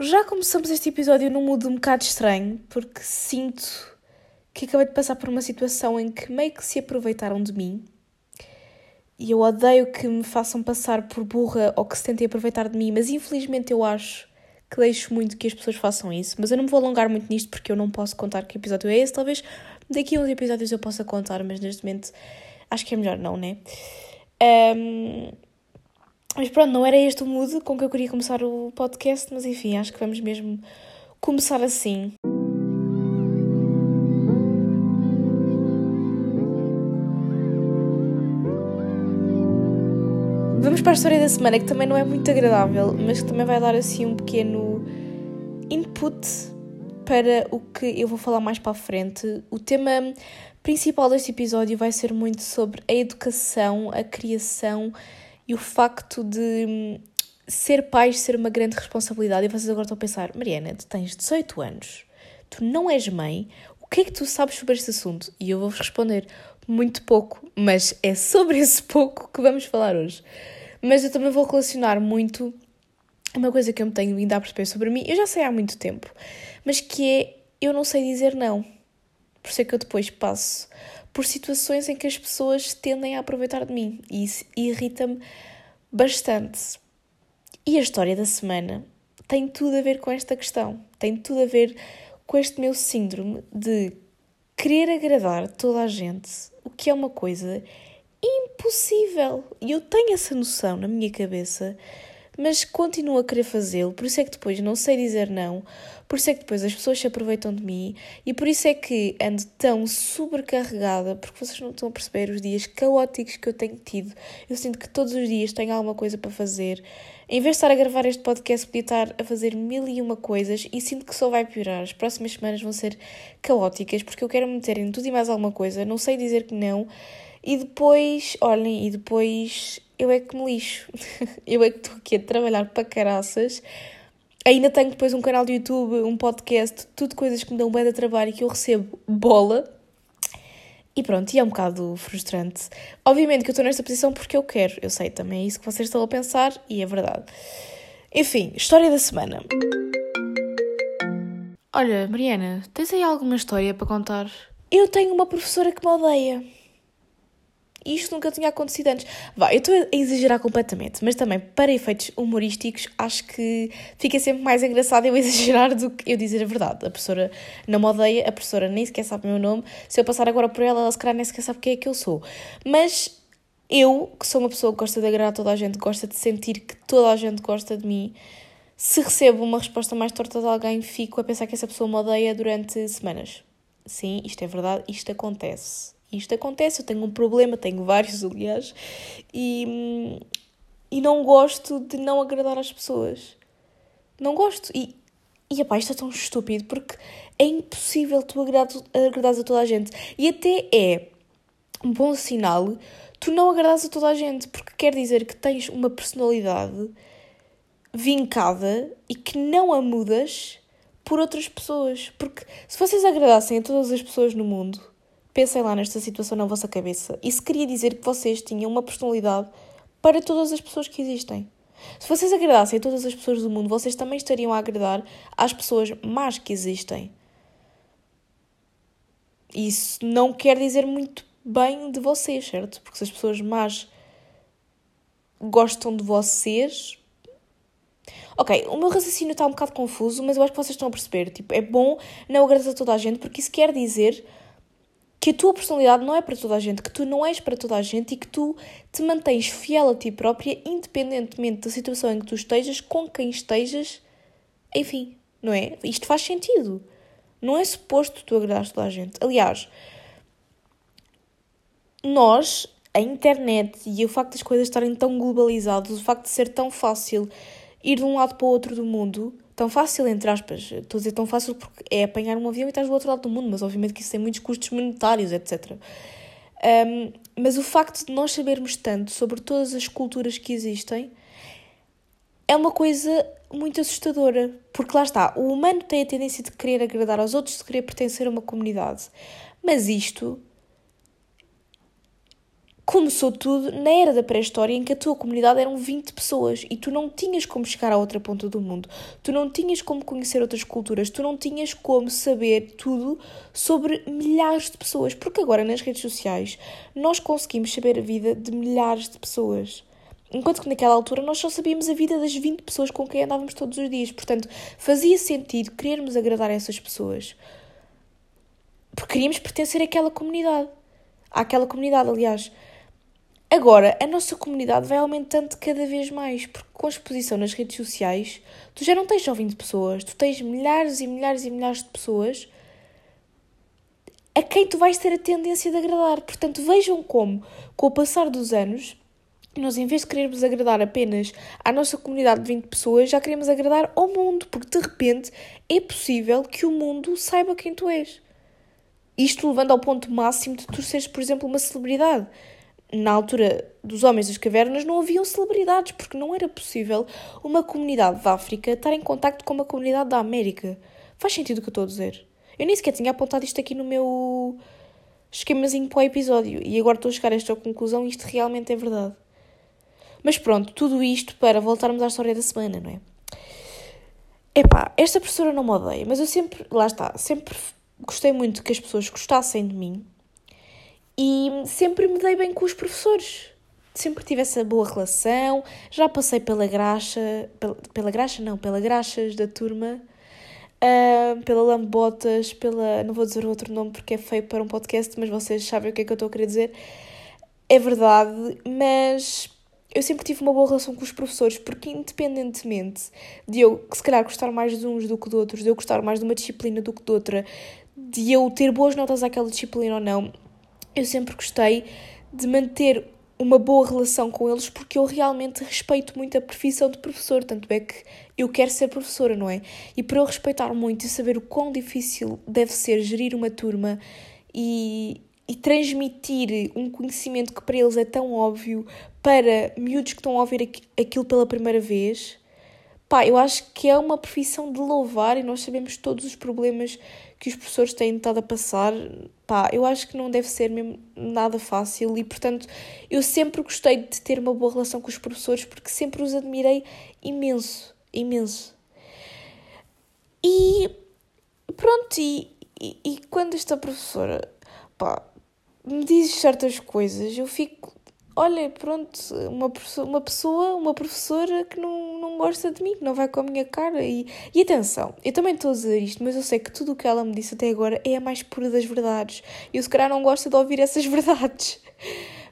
Já começamos este episódio num mood um bocado estranho, porque sinto que acabei de passar por uma situação em que meio que se aproveitaram de mim. E eu odeio que me façam passar por burra ou que se tentem aproveitar de mim, mas infelizmente eu acho que deixo muito que as pessoas façam isso. Mas eu não me vou alongar muito nisto porque eu não posso contar que episódio é esse. Talvez daqui a uns episódios eu possa contar, mas neste momento acho que é melhor não, né? Um, mas pronto, não era este o mood com que eu queria começar o podcast, mas enfim, acho que vamos mesmo começar assim. Vamos para a história da semana, que também não é muito agradável, mas que também vai dar assim um pequeno input para o que eu vou falar mais para a frente. O tema principal deste episódio vai ser muito sobre a educação, a criação e o facto de hum, ser pai ser uma grande responsabilidade. E vocês agora estão a pensar, Mariana, tu tens 18 anos, tu não és mãe, o que é que tu sabes sobre este assunto? E eu vou-vos responder muito pouco, mas é sobre esse pouco que vamos falar hoje. Mas eu também vou relacionar muito uma coisa que eu me tenho vindo a perceber sobre mim, eu já sei há muito tempo, mas que é eu não sei dizer não. Por isso é que eu depois passo por situações em que as pessoas tendem a aproveitar de mim e isso irrita-me bastante. E a história da semana tem tudo a ver com esta questão, tem tudo a ver com este meu síndrome de querer agradar toda a gente, o que é uma coisa impossível. E eu tenho essa noção na minha cabeça, mas continuo a querer fazê-lo, por isso é que depois não sei dizer não, por isso é que depois as pessoas se aproveitam de mim e por isso é que ando tão sobrecarregada, porque vocês não estão a perceber os dias caóticos que eu tenho tido. Eu sinto que todos os dias tenho alguma coisa para fazer. Em vez de estar a gravar este podcast, podia estar a fazer mil e uma coisas e sinto que só vai piorar. As próximas semanas vão ser caóticas porque eu quero meter em tudo e mais alguma coisa, não sei dizer que não. E depois, olhem, e depois eu é que me lixo. eu é que estou aqui a trabalhar para caraças Ainda tenho depois um canal de YouTube, um podcast, tudo coisas que me dão bem de trabalho e que eu recebo bola. E pronto, e é um bocado frustrante. Obviamente que eu estou nesta posição porque eu quero, eu sei também é isso que vocês estão a pensar e é verdade. Enfim, história da semana. Olha, Mariana, tens aí alguma história para contar? Eu tenho uma professora que me odeia. Isto nunca tinha acontecido antes. Vá, eu estou a exagerar completamente, mas também para efeitos humorísticos acho que fica sempre mais engraçado eu exagerar do que eu dizer a verdade. A professora não me odeia, a professora nem sequer sabe o meu nome. Se eu passar agora por ela, ela se calhar nem sequer sabe quem é que eu sou. Mas eu, que sou uma pessoa que gosta de agradar toda a gente, gosta de sentir que toda a gente gosta de mim, se recebo uma resposta mais torta de alguém, fico a pensar que essa pessoa me odeia durante semanas. Sim, isto é verdade, isto acontece. Isto acontece, eu tenho um problema, tenho vários, aliás, e, e não gosto de não agradar às pessoas. Não gosto. E, e epá, isto é tão estúpido porque é impossível tu agradar, agradares a toda a gente. E até é um bom sinal tu não agradares a toda a gente, porque quer dizer que tens uma personalidade vincada e que não a mudas por outras pessoas. Porque se vocês agradassem a todas as pessoas no mundo, Pensem lá nesta situação na vossa cabeça. Isso queria dizer que vocês tinham uma personalidade para todas as pessoas que existem. Se vocês agradassem a todas as pessoas do mundo, vocês também estariam a agradar às pessoas más que existem. Isso não quer dizer muito bem de vocês, certo? Porque se as pessoas más gostam de vocês. Ok, o meu raciocínio está um bocado confuso, mas eu acho que vocês estão a perceber. Tipo, é bom não agradar a toda a gente, porque isso quer dizer que a tua personalidade não é para toda a gente, que tu não és para toda a gente e que tu te mantens fiel a ti própria, independentemente da situação em que tu estejas, com quem estejas, enfim, não é? Isto faz sentido. Não é suposto tu agradares toda a gente. Aliás, nós, a internet e o facto das coisas estarem tão globalizadas, o facto de ser tão fácil ir de um lado para o outro do mundo, tão fácil, entre aspas. Estou a dizer tão fácil porque é apanhar um avião e estás do outro lado do mundo, mas obviamente que isso tem muitos custos monetários, etc. Um, mas o facto de nós sabermos tanto sobre todas as culturas que existem é uma coisa muito assustadora, porque lá está, o humano tem a tendência de querer agradar aos outros, de querer pertencer a uma comunidade, mas isto começou tudo na era da pré-história em que a tua comunidade eram 20 pessoas e tu não tinhas como chegar à outra ponta do mundo, tu não tinhas como conhecer outras culturas, tu não tinhas como saber tudo sobre milhares de pessoas, porque agora nas redes sociais nós conseguimos saber a vida de milhares de pessoas. Enquanto que naquela altura nós só sabíamos a vida das 20 pessoas com quem andávamos todos os dias. Portanto, fazia sentido querermos agradar a essas pessoas. Porque queríamos pertencer àquela comunidade. Àquela comunidade, aliás. Agora, a nossa comunidade vai aumentando cada vez mais, porque com a exposição nas redes sociais, tu já não tens só 20 pessoas, tu tens milhares e milhares e milhares de pessoas a quem tu vais ter a tendência de agradar. Portanto, vejam como, com o passar dos anos, nós, em vez de querermos agradar apenas à nossa comunidade de 20 pessoas, já queremos agradar ao mundo, porque de repente é possível que o mundo saiba quem tu és. Isto levando ao ponto máximo de tu seres, por exemplo, uma celebridade na altura dos Homens das Cavernas não haviam celebridades, porque não era possível uma comunidade da África estar em contacto com uma comunidade da América. Faz sentido o que eu estou a dizer? Eu nem sequer tinha apontado isto aqui no meu esquemazinho para o episódio e agora estou a chegar a esta conclusão e isto realmente é verdade. Mas pronto, tudo isto para voltarmos à história da semana, não é? Epá, esta professora não me odeia, mas eu sempre, lá está, sempre gostei muito que as pessoas gostassem de mim e sempre me dei bem com os professores. Sempre tive essa boa relação. Já passei pela graxa, pela, pela graxa não, pela graxas da turma, uh, pela lambotas, pela. Não vou dizer outro nome porque é feio para um podcast, mas vocês sabem o que é que eu estou a querer dizer. É verdade, mas eu sempre tive uma boa relação com os professores, porque independentemente de eu, se calhar, gostar mais de uns do que de outros, de eu gostar mais de uma disciplina do que de outra, de eu ter boas notas àquela disciplina ou não, eu sempre gostei de manter uma boa relação com eles porque eu realmente respeito muito a profissão de professor, tanto é que eu quero ser professora, não é? E para eu respeitar muito e saber o quão difícil deve ser gerir uma turma e, e transmitir um conhecimento que para eles é tão óbvio para miúdos que estão a ouvir aquilo pela primeira vez, pá, eu acho que é uma profissão de louvar e nós sabemos todos os problemas que os professores têm estado a passar, pá, eu acho que não deve ser mesmo nada fácil e, portanto, eu sempre gostei de ter uma boa relação com os professores porque sempre os admirei imenso, imenso. E pronto, e, e, e quando esta professora, pá, me diz certas coisas, eu fico olha, pronto, uma, uma pessoa, uma professora que não, não gosta de mim, que não vai com a minha cara. E, e atenção, eu também estou a dizer isto, mas eu sei que tudo o que ela me disse até agora é a mais pura das verdades. E eu se calhar não gosto de ouvir essas verdades.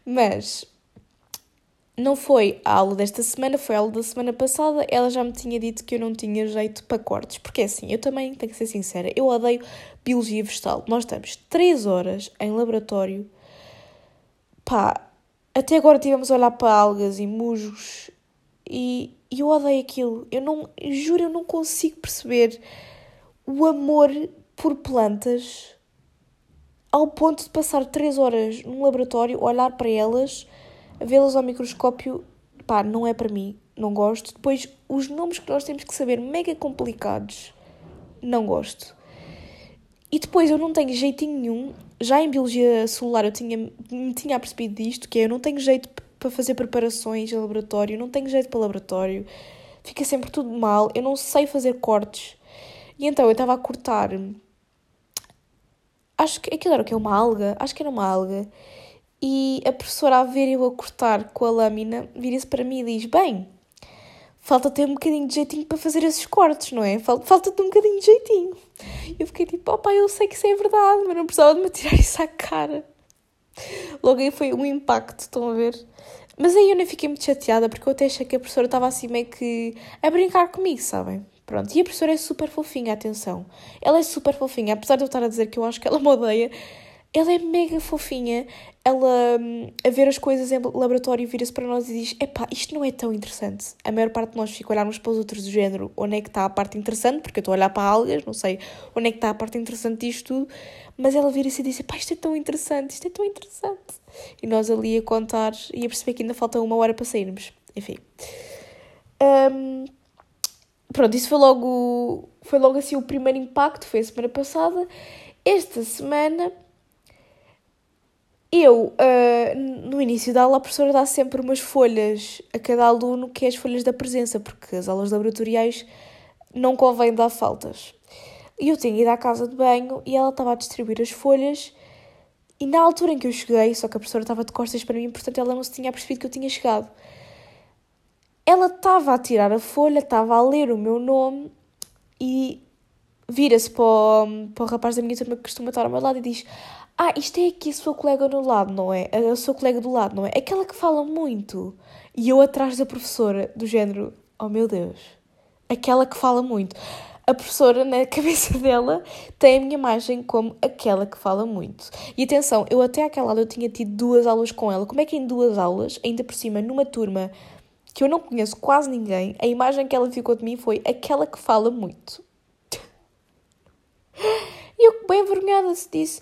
Mas não foi a aula desta semana, foi a aula da semana passada. Ela já me tinha dito que eu não tinha jeito para cortes. Porque é assim, eu também tenho que ser sincera, eu odeio biologia vegetal. Nós estamos 3 horas em laboratório. Pá, até agora tivemos a olhar para algas e musgos e, e eu odeio aquilo. Eu não, juro, eu não consigo perceber o amor por plantas ao ponto de passar três horas num laboratório, olhar para elas, vê-las ao microscópio. Pá, não é para mim, não gosto. Depois, os nomes que nós temos que saber, mega complicados, não gosto. E depois eu não tenho jeitinho nenhum já em biologia celular eu tinha, me tinha percebido disto, que é, eu não tenho jeito para fazer preparações em laboratório, não tenho jeito para laboratório, fica sempre tudo mal, eu não sei fazer cortes. E então eu estava a cortar, acho que aquilo era o que? Uma alga? Acho que era uma alga. E a professora a ver eu a cortar com a lâmina, vira-se para mim e diz, bem, falta ter um bocadinho de jeitinho para fazer esses cortes, não é? Falta-te um bocadinho de jeitinho. Eu fiquei tipo, opá, eu sei que isso é verdade, mas não precisava de me tirar isso à cara. Logo aí foi um impacto, estão a ver? Mas aí eu nem fiquei muito chateada, porque eu até achei que a professora estava assim meio que a brincar comigo, sabem? Pronto, e a professora é super fofinha, atenção. Ela é super fofinha, apesar de eu estar a dizer que eu acho que ela me odeia, ela é mega fofinha. Ela, hum, a ver as coisas em laboratório, vira-se para nós e diz: Epá, isto não é tão interessante. A maior parte de nós fica a para os outros do género: onde é que está a parte interessante? Porque eu estou a olhar para algas, não sei onde é que está a parte interessante disto tudo. Mas ela vira-se e diz: Epá, isto é tão interessante, isto é tão interessante. E nós ali a contar e a perceber que ainda falta uma hora para sairmos. Enfim. Um, pronto, isso foi logo, foi logo assim o primeiro impacto, foi a semana passada. Esta semana eu, uh, no início da aula, a professora dá sempre umas folhas a cada aluno, que é as folhas da presença, porque as aulas laboratoriais não convém dar faltas. E eu tinha ido à casa de banho e ela estava a distribuir as folhas. E na altura em que eu cheguei, só que a professora estava de costas para mim, portanto ela não se tinha percebido que eu tinha chegado. Ela estava a tirar a folha, estava a ler o meu nome e vira-se para, para o rapaz da minha turma que costuma estar ao meu lado e diz: Ah, isto é aqui a sua colega no lado, não é? A sua colega do lado, não é? Aquela que fala muito. E eu atrás da professora, do género: Oh meu Deus, aquela que fala muito a professora, na cabeça dela, tem a minha imagem como aquela que fala muito. E atenção, eu até aquela aula eu tinha tido duas aulas com ela. Como é que em duas aulas, ainda por cima, numa turma que eu não conheço quase ninguém, a imagem que ela ficou de mim foi aquela que fala muito. E eu, bem envergonhada, se disse: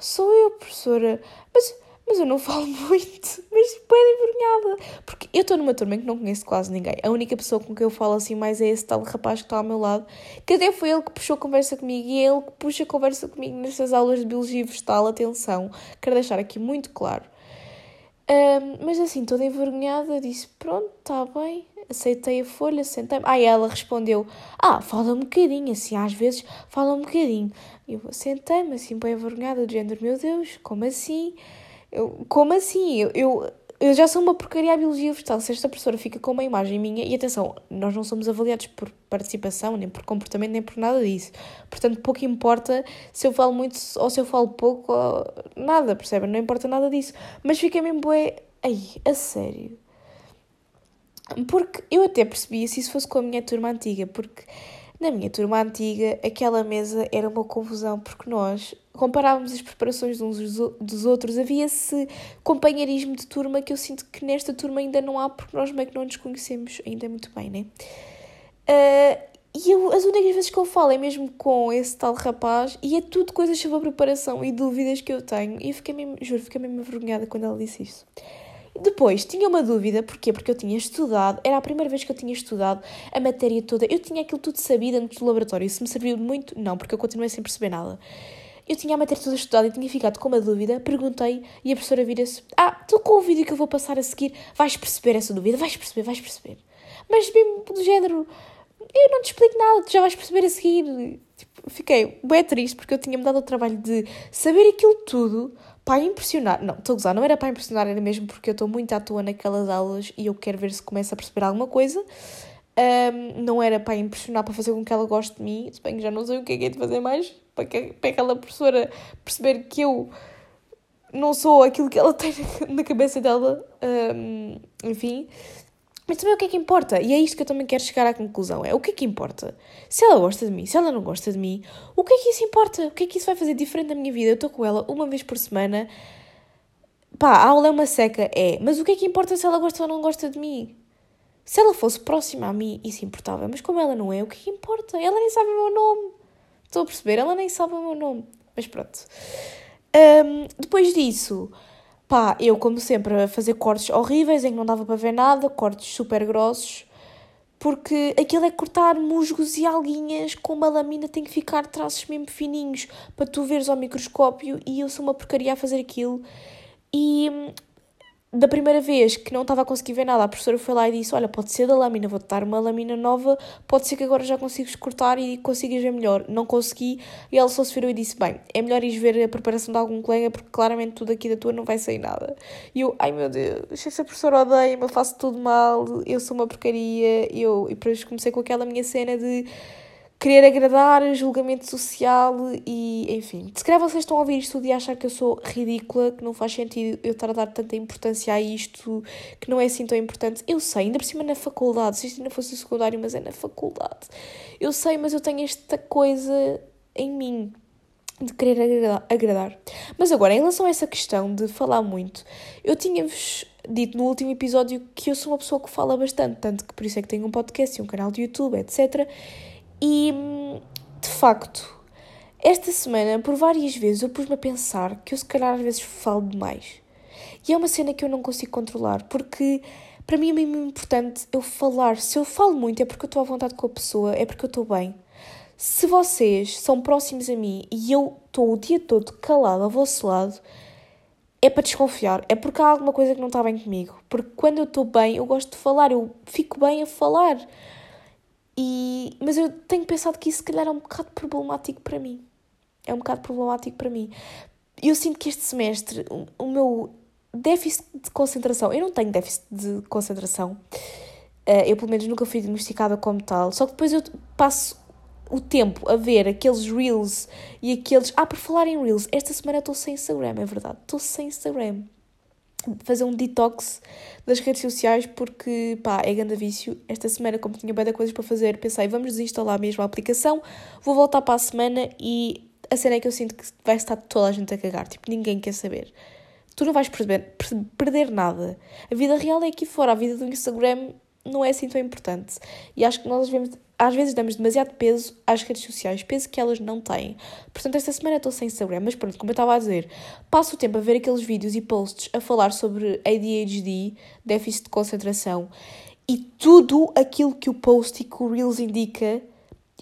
Sou eu, professora. Mas mas eu não falo muito, mas bem envergonhada. Porque eu estou numa turma em que não conheço quase ninguém. A única pessoa com quem eu falo assim mais é esse tal rapaz que está ao meu lado, que até foi ele que puxou a conversa comigo e é ele que puxa a conversa comigo nestas aulas de Biologia Vegetal. Atenção, quero deixar aqui muito claro. Um, mas assim, toda envergonhada, disse: Pronto, está bem. Aceitei a folha, sentei-me. Aí ela respondeu: Ah, fala um bocadinho, assim, às vezes fala um bocadinho. Eu sentei-me, assim, bem envergonhada, do género: Meu Deus, como assim? Eu, como assim? Eu, eu, eu, já sou uma porcaria à biologia vegetal. Se esta professora fica com uma imagem minha, e atenção, nós não somos avaliados por participação, nem por comportamento, nem por nada disso. Portanto, pouco importa se eu falo muito ou se eu falo pouco, nada, percebem? Não importa nada disso. Mas fica mesmo bué. Ai, a sério. Porque eu até percebia se isso fosse com a minha turma antiga, porque na minha turma antiga, aquela mesa era uma confusão, porque nós comparávamos as preparações uns dos outros, havia esse companheirismo de turma que eu sinto que nesta turma ainda não há, porque nós meio que não nos conhecemos ainda muito bem, né? Uh, e eu, as únicas vezes que eu falo é mesmo com esse tal rapaz e é tudo coisas sobre a preparação e dúvidas que eu tenho. E eu fiquei mesmo, juro, fiquei mesmo envergonhada quando ela disse isso. Depois, tinha uma dúvida, porquê? Porque eu tinha estudado, era a primeira vez que eu tinha estudado a matéria toda, eu tinha aquilo tudo sabido antes do laboratório, se me serviu muito, não, porque eu continuei sem perceber nada. Eu tinha a matéria toda estudada e tinha ficado com uma dúvida, perguntei e a professora vira-se: Ah, tu com o vídeo que eu vou passar a seguir vais perceber essa dúvida, vais perceber, vais perceber. Mas mesmo do género, eu não te explico nada, tu já vais perceber a seguir. Tipo, fiquei bem triste porque eu tinha-me dado o trabalho de saber aquilo tudo para impressionar. Não, estou a gozar, não era para impressionar, era mesmo porque eu estou muito à toa naquelas aulas e eu quero ver se começa a perceber alguma coisa. Um, não era para impressionar, para fazer com que ela goste de mim, se bem que já não sei o que é que é de fazer mais, para, que, para aquela professora perceber que eu não sou aquilo que ela tem na cabeça dela, um, enfim. Mas também o que é que importa? E é isto que eu também quero chegar à conclusão: é o que é que importa? Se ela gosta de mim, se ela não gosta de mim, o que é que isso importa? O que é que isso vai fazer diferente na minha vida? Eu estou com ela uma vez por semana. Pá, a aula é uma seca, é. Mas o que é que importa se ela gosta ou não gosta de mim? Se ela fosse próxima a mim, isso importava. Mas como ela não é, o que é que importa? Ela nem sabe o meu nome. Estou a perceber? Ela nem sabe o meu nome. Mas pronto. Um, depois disso Pá, eu, como sempre, a fazer cortes horríveis em que não dava para ver nada, cortes super grossos, porque aquilo é cortar musgos e alguinhas com uma lâmina, tem que ficar traços mesmo fininhos para tu veres ao microscópio e eu sou uma porcaria a fazer aquilo. E hum, da primeira vez que não estava a conseguir ver nada, a professora foi lá e disse: Olha, pode ser da lâmina, vou-te dar uma lâmina nova, pode ser que agora já consigas cortar e consigas ver melhor. Não consegui, e ela só se virou e disse: Bem, é melhor ires ver a preparação de algum colega, porque claramente tudo aqui da tua não vai sair nada. E eu, ai meu Deus, essa professora odeia-me, eu faço tudo mal, eu sou uma porcaria. Eu, e depois comecei com aquela minha cena de querer agradar, julgamento social e, enfim. Se calhar vocês estão a ouvir isto e a achar que eu sou ridícula, que não faz sentido eu estar a dar tanta importância a isto, que não é assim tão importante. Eu sei, ainda por cima na faculdade, se isto ainda fosse o secundário, mas é na faculdade. Eu sei, mas eu tenho esta coisa em mim de querer agradar. Mas agora, em relação a essa questão de falar muito, eu tinha-vos dito no último episódio que eu sou uma pessoa que fala bastante, tanto que por isso é que tenho um podcast e um canal de YouTube, etc. E, de facto, esta semana, por várias vezes, eu pus-me a pensar que eu, se calhar, às vezes falo demais. E é uma cena que eu não consigo controlar, porque para mim é mesmo importante eu falar. Se eu falo muito é porque eu estou à vontade com a pessoa, é porque eu estou bem. Se vocês são próximos a mim e eu estou o dia todo calado ao vosso lado, é para desconfiar, é porque há alguma coisa que não está bem comigo. Porque quando eu estou bem, eu gosto de falar, eu fico bem a falar. E, mas eu tenho pensado que isso, se calhar, é um bocado problemático para mim. É um bocado problemático para mim. Eu sinto que este semestre, o, o meu déficit de concentração, eu não tenho déficit de concentração, uh, eu pelo menos nunca fui diagnosticada como tal, só que depois eu passo o tempo a ver aqueles reels e aqueles. Ah, por falar em reels, esta semana estou sem Instagram, é verdade, estou sem Instagram. Fazer um detox das redes sociais porque, pá, é grande vício. Esta semana, como tinha bem coisas para fazer, pensei, vamos desinstalar mesmo a aplicação, vou voltar para a semana e a cena é que eu sinto que vai estar toda a gente a cagar, tipo, ninguém quer saber. Tu não vais perder, perder nada. A vida real é aqui fora, a vida do Instagram não é assim tão importante. E acho que nós devemos às vezes damos demasiado peso às redes sociais, peso que elas não têm. Portanto, esta semana estou sem Instagram, mas pronto, como eu estava a dizer, passo o tempo a ver aqueles vídeos e posts a falar sobre ADHD, déficit de concentração, e tudo aquilo que o post e que o Reels indica,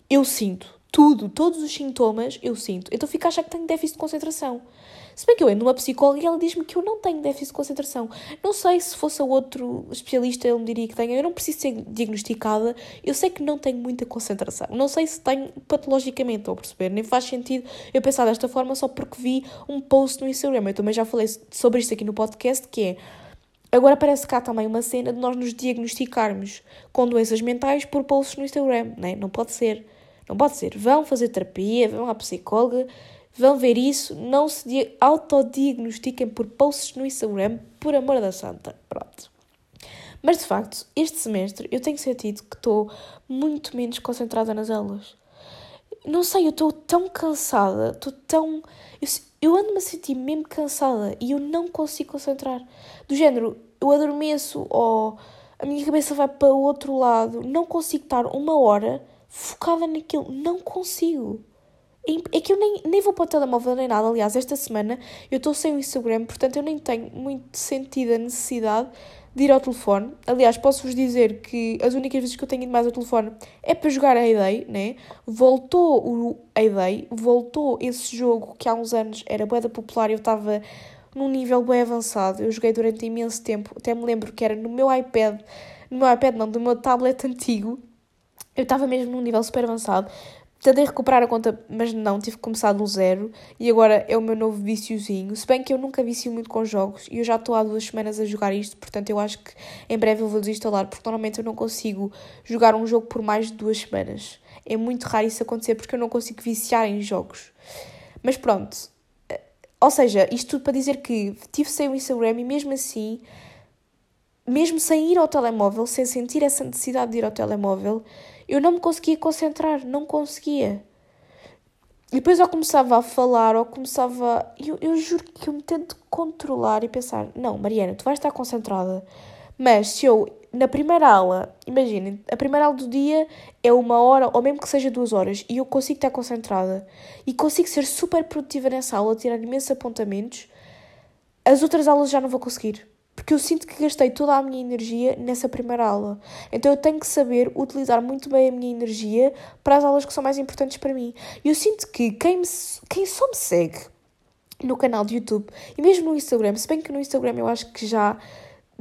eu sinto. Tudo, todos os sintomas eu sinto. Então fico a achar que tenho déficit de concentração. Se bem que eu ando numa psicóloga e ela diz-me que eu não tenho déficit de concentração. Não sei se fosse outro especialista, ele me diria que tenho. Eu não preciso ser diagnosticada. Eu sei que não tenho muita concentração. Não sei se tenho patologicamente, estou a perceber. Nem faz sentido eu pensar desta forma só porque vi um post no Instagram. Eu também já falei sobre isto aqui no podcast, que é... Agora parece há também uma cena de nós nos diagnosticarmos com doenças mentais por posts no Instagram, não é? Não pode ser. Não pode ser. Vão fazer terapia, vão à psicóloga, vão ver isso, não se autodiagnostiquem por posts no Instagram, por amor da santa. Pronto. Mas de facto, este semestre eu tenho sentido que estou muito menos concentrada nas aulas. Não sei, eu estou tão cansada, estou tão. Eu, eu ando-me a sentir mesmo cansada e eu não consigo concentrar. Do género, eu adormeço ou a minha cabeça vai para o outro lado, não consigo estar uma hora focada naquilo, não consigo. É que eu nem, nem vou para o telemóvel nem nada. Aliás, esta semana eu estou sem o Instagram, portanto eu nem tenho muito sentido a necessidade de ir ao telefone. Aliás, posso-vos dizer que as únicas vezes que eu tenho ido mais ao telefone é para jogar a Day, né? Voltou o Day, voltou esse jogo que há uns anos era bué popular e eu estava num nível bem avançado. Eu joguei durante imenso tempo, até me lembro que era no meu iPad, no meu iPad não, do meu tablet antigo. Eu estava mesmo num nível super avançado. Tentei recuperar a conta, mas não, tive que começar do zero e agora é o meu novo viciozinho. Se bem que eu nunca vicio muito com jogos e eu já estou há duas semanas a jogar isto, portanto eu acho que em breve eu vou desinstalar, porque normalmente eu não consigo jogar um jogo por mais de duas semanas. É muito raro isso acontecer porque eu não consigo viciar em jogos. Mas pronto, ou seja, isto tudo para dizer que tive sem o Instagram e mesmo assim, mesmo sem ir ao telemóvel, sem sentir essa necessidade de ir ao telemóvel, eu não me conseguia concentrar, não conseguia. E depois eu começava a falar, ou começava. Eu, eu juro que eu me tento controlar e pensar: não, Mariana, tu vais estar concentrada. Mas se eu, na primeira aula, imaginem, a primeira aula do dia é uma hora, ou mesmo que seja duas horas, e eu consigo estar concentrada e consigo ser super produtiva nessa aula, tirar imensos apontamentos, as outras aulas já não vou conseguir porque eu sinto que gastei toda a minha energia nessa primeira aula. Então eu tenho que saber utilizar muito bem a minha energia para as aulas que são mais importantes para mim. E eu sinto que quem, me, quem só me segue no canal de YouTube e mesmo no Instagram, se bem que no Instagram eu acho que já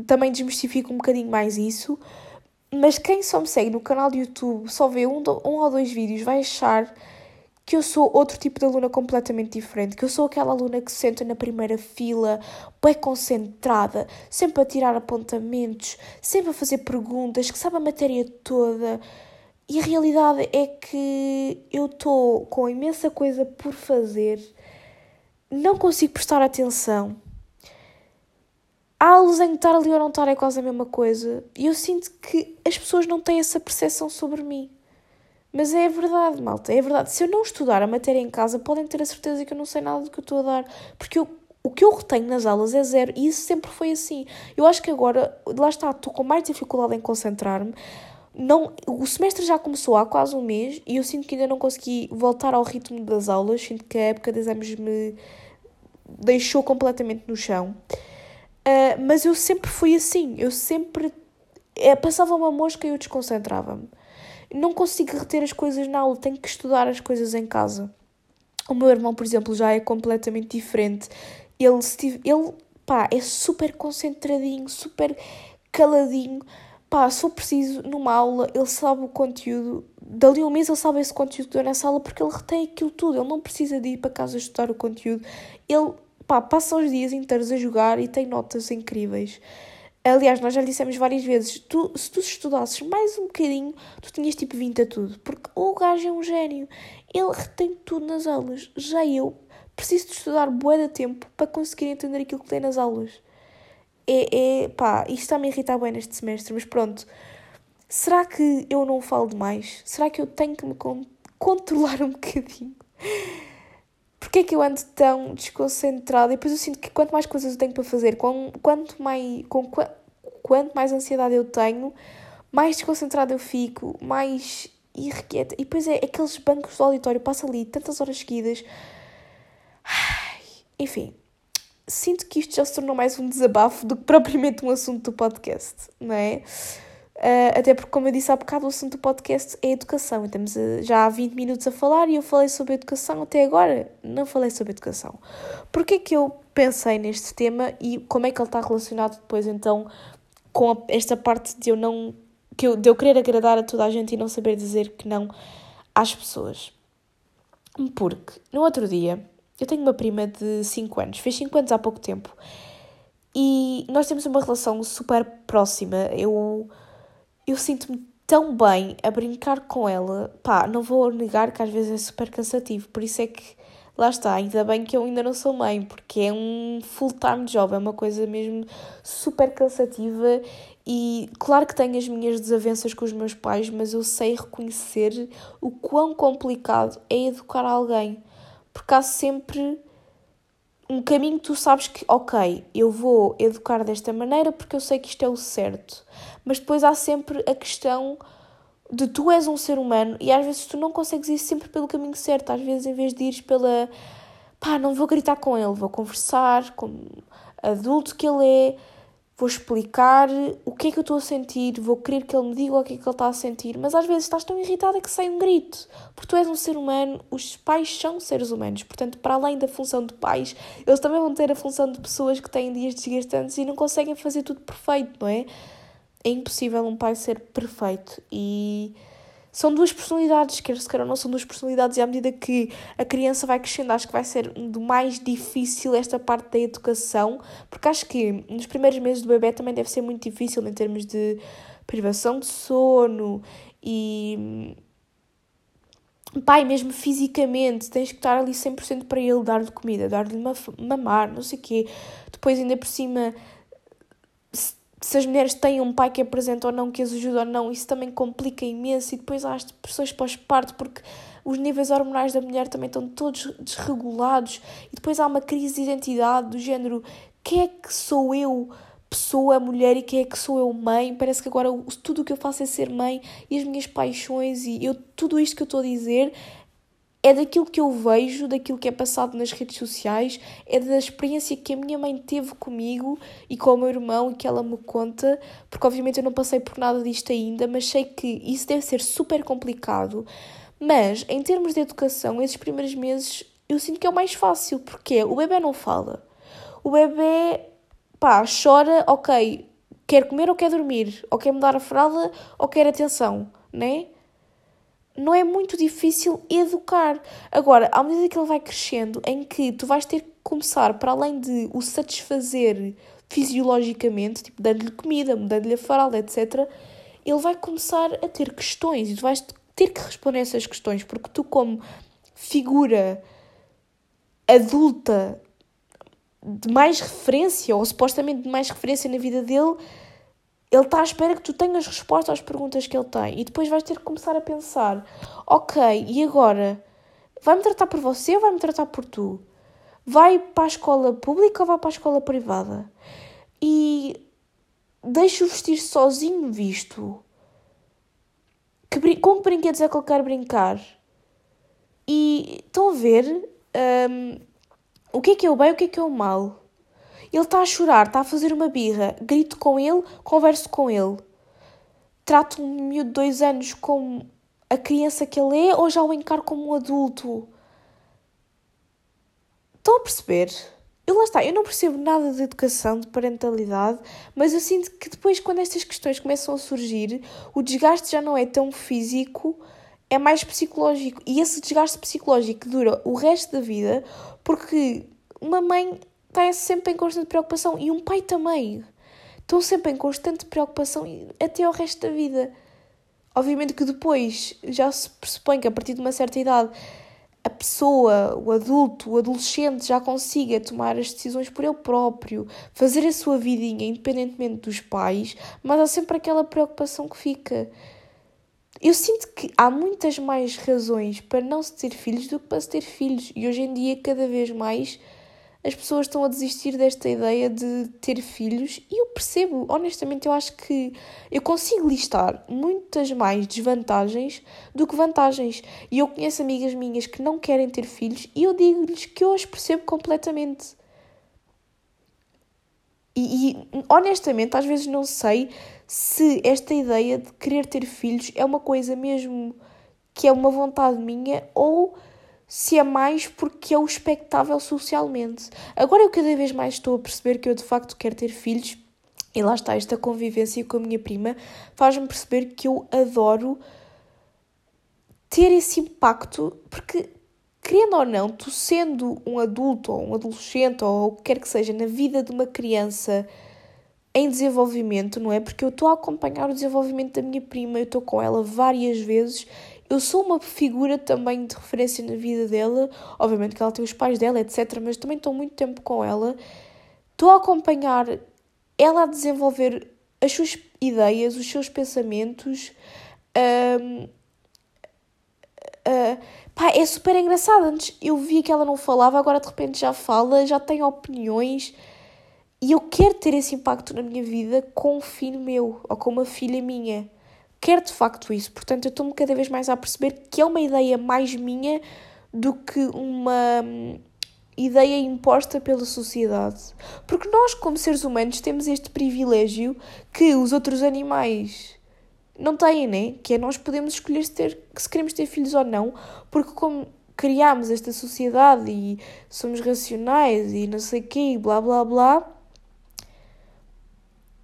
também desmistifico um bocadinho mais isso, mas quem só me segue no canal de YouTube, só vê um, um ou dois vídeos, vai achar que eu sou outro tipo de aluna completamente diferente, que eu sou aquela aluna que se senta na primeira fila, bem concentrada, sempre a tirar apontamentos, sempre a fazer perguntas, que sabe a matéria toda. E a realidade é que eu estou com imensa coisa por fazer, não consigo prestar atenção. A aulas em estar ali ou não estar é quase a mesma coisa. E eu sinto que as pessoas não têm essa percepção sobre mim. Mas é verdade, malta, é verdade. Se eu não estudar a matéria em casa, podem ter a certeza que eu não sei nada do que eu estou a dar. Porque eu, o que eu retenho nas aulas é zero e isso sempre foi assim. Eu acho que agora, lá está, estou com mais dificuldade em concentrar-me. Não, o semestre já começou há quase um mês e eu sinto que ainda não consegui voltar ao ritmo das aulas. Sinto que a época de exames me deixou completamente no chão. Uh, mas eu sempre fui assim. Eu sempre. É, passava uma mosca e eu desconcentrava-me não consigo reter as coisas na aula, tenho que estudar as coisas em casa. O meu irmão, por exemplo, já é completamente diferente. Ele, ele pá, é super concentradinho, super caladinho. Pá, se for preciso, numa aula, ele sabe o conteúdo. Dali um mês ele sabe esse conteúdo que deu nessa aula porque ele retém aquilo tudo. Ele não precisa de ir para casa estudar o conteúdo. Ele, pá, passa os dias inteiros a jogar e tem notas incríveis. Aliás, nós já lhe dissemos várias vezes, tu, se tu estudasses mais um bocadinho, tu tinhas tipo 20 a tudo. Porque o gajo é um gênio. Ele retém tudo nas aulas. Já eu preciso de estudar bué de tempo para conseguir entender aquilo que tem nas aulas é, é pá, isto está-me a irritar bem neste semestre, mas pronto. Será que eu não falo demais? Será que eu tenho que me con controlar um bocadinho? Porquê é que eu ando tão desconcentrada? E depois eu sinto que quanto mais coisas eu tenho para fazer, com, quanto, mais, com, quanto mais ansiedade eu tenho, mais desconcentrada eu fico, mais irrequieta. E depois é aqueles bancos do auditório, passa ali tantas horas seguidas. Enfim, sinto que isto já se tornou mais um desabafo do que propriamente um assunto do podcast, não é? Uh, até porque, como eu disse há bocado, o assunto do podcast é educação. Estamos a, já há 20 minutos a falar e eu falei sobre educação. Até agora não falei sobre educação. Porquê que eu pensei neste tema e como é que ele está relacionado depois então com a, esta parte de eu não que eu, de eu querer agradar a toda a gente e não saber dizer que não às pessoas? Porque no outro dia eu tenho uma prima de 5 anos, fez 5 anos há pouco tempo. E nós temos uma relação super próxima. Eu, eu sinto-me tão bem a brincar com ela. Pá, não vou negar que às vezes é super cansativo. Por isso é que, lá está, ainda bem que eu ainda não sou mãe, porque é um full-time job, é uma coisa mesmo super cansativa. E claro que tenho as minhas desavenças com os meus pais, mas eu sei reconhecer o quão complicado é educar alguém porque há sempre um caminho que tu sabes que, ok, eu vou educar desta maneira porque eu sei que isto é o certo. Mas depois há sempre a questão de tu és um ser humano e às vezes tu não consegues ir sempre pelo caminho certo. Às vezes, em vez de ires pela pá, não vou gritar com ele, vou conversar como adulto que ele é, vou explicar o que é que eu estou a sentir, vou querer que ele me diga o que é que ele está a sentir, mas às vezes estás tão irritada que sai um grito, porque tu és um ser humano, os pais são seres humanos, portanto, para além da função de pais, eles também vão ter a função de pessoas que têm dias desgastantes e não conseguem fazer tudo perfeito, não é? É impossível um pai ser perfeito e são duas personalidades, quer se quer ou não, são duas personalidades, e à medida que a criança vai crescendo, acho que vai ser do mais difícil esta parte da educação, porque acho que nos primeiros meses do bebê também deve ser muito difícil em termos de privação de sono e. Pai, mesmo fisicamente, tens que estar ali 100% para ele, dar-lhe comida, dar-lhe mamar, não sei o quê. Depois, ainda por cima, se as mulheres têm um pai que apresenta ou não, que as ajuda ou não, isso também complica imenso e depois há as depressões pós-parto porque os níveis hormonais da mulher também estão todos desregulados e depois há uma crise de identidade do género quem é que sou eu pessoa, mulher e quem é que sou eu mãe, parece que agora tudo o que eu faço é ser mãe e as minhas paixões e eu, tudo isto que eu estou a dizer é daquilo que eu vejo, daquilo que é passado nas redes sociais, é da experiência que a minha mãe teve comigo e com o meu irmão e que ela me conta, porque obviamente eu não passei por nada disto ainda, mas sei que isso deve ser super complicado. Mas em termos de educação, esses primeiros meses eu sinto que é o mais fácil, porque o bebê não fala. O bebê, pá, chora, ok, quer comer ou quer dormir, ou quer mudar a fralda ou quer atenção, né? Não é muito difícil educar. Agora, à medida que ele vai crescendo, em que tu vais ter que começar, para além de o satisfazer fisiologicamente, tipo dando-lhe comida, mudando-lhe a faralda, etc., ele vai começar a ter questões e tu vais ter que responder essas questões, porque tu, como figura adulta de mais referência, ou supostamente de mais referência na vida dele, ele está à espera que tu tenhas resposta às perguntas que ele tem. E depois vais ter que começar a pensar: ok, e agora? Vai-me tratar por você ou vai-me tratar por tu? Vai para a escola pública ou vai para a escola privada? E deixa-o vestir sozinho visto. Que, com que brinquedos é que ele quer brincar? E estão a ver um, o que é que é o bem e o que é que é o mal? Ele está a chorar, está a fazer uma birra, grito com ele, converso com ele. Trato um miúdo de dois anos como a criança que ele é ou já o encaro como um adulto? Estão a perceber? Eu lá está, eu não percebo nada de educação, de parentalidade, mas eu sinto que depois, quando estas questões começam a surgir, o desgaste já não é tão físico, é mais psicológico. E esse desgaste psicológico dura o resto da vida, porque uma mãe está sempre em constante preocupação e um pai também. Estão sempre em constante preocupação até ao resto da vida. Obviamente que depois já se pressupõe que a partir de uma certa idade a pessoa, o adulto, o adolescente já consiga tomar as decisões por ele próprio, fazer a sua vidinha independentemente dos pais, mas há sempre aquela preocupação que fica. Eu sinto que há muitas mais razões para não se ter filhos do que para se ter filhos, e hoje em dia, cada vez mais, as pessoas estão a desistir desta ideia de ter filhos e eu percebo, honestamente, eu acho que eu consigo listar muitas mais desvantagens do que vantagens. E eu conheço amigas minhas que não querem ter filhos e eu digo-lhes que eu as percebo completamente. E, e honestamente, às vezes não sei se esta ideia de querer ter filhos é uma coisa mesmo que é uma vontade minha ou se é mais porque é o expectável socialmente. Agora eu cada vez mais estou a perceber que eu de facto quero ter filhos e lá está, esta convivência com a minha prima faz-me perceber que eu adoro ter esse impacto, porque querendo ou não, tu sendo um adulto ou um adolescente ou o que quer que seja na vida de uma criança em desenvolvimento, não é? Porque eu estou a acompanhar o desenvolvimento da minha prima, eu estou com ela várias vezes eu sou uma figura também de referência na vida dela. Obviamente que ela tem os pais dela, etc. Mas também estou muito tempo com ela. Estou a acompanhar ela a desenvolver as suas ideias, os seus pensamentos. Um, uh, ah, pá, é super engraçado. Antes eu via que ela não falava, agora de repente já fala, já tem opiniões. E eu quero ter esse impacto na minha vida com um filho meu ou com uma filha minha quer de facto isso. Portanto, eu estou-me cada vez mais a perceber que é uma ideia mais minha do que uma hum, ideia imposta pela sociedade. Porque nós, como seres humanos, temos este privilégio que os outros animais não têm, né? Que é nós podemos escolher se, ter, se queremos ter filhos ou não, porque como criámos esta sociedade e somos racionais e não sei o quê, blá blá blá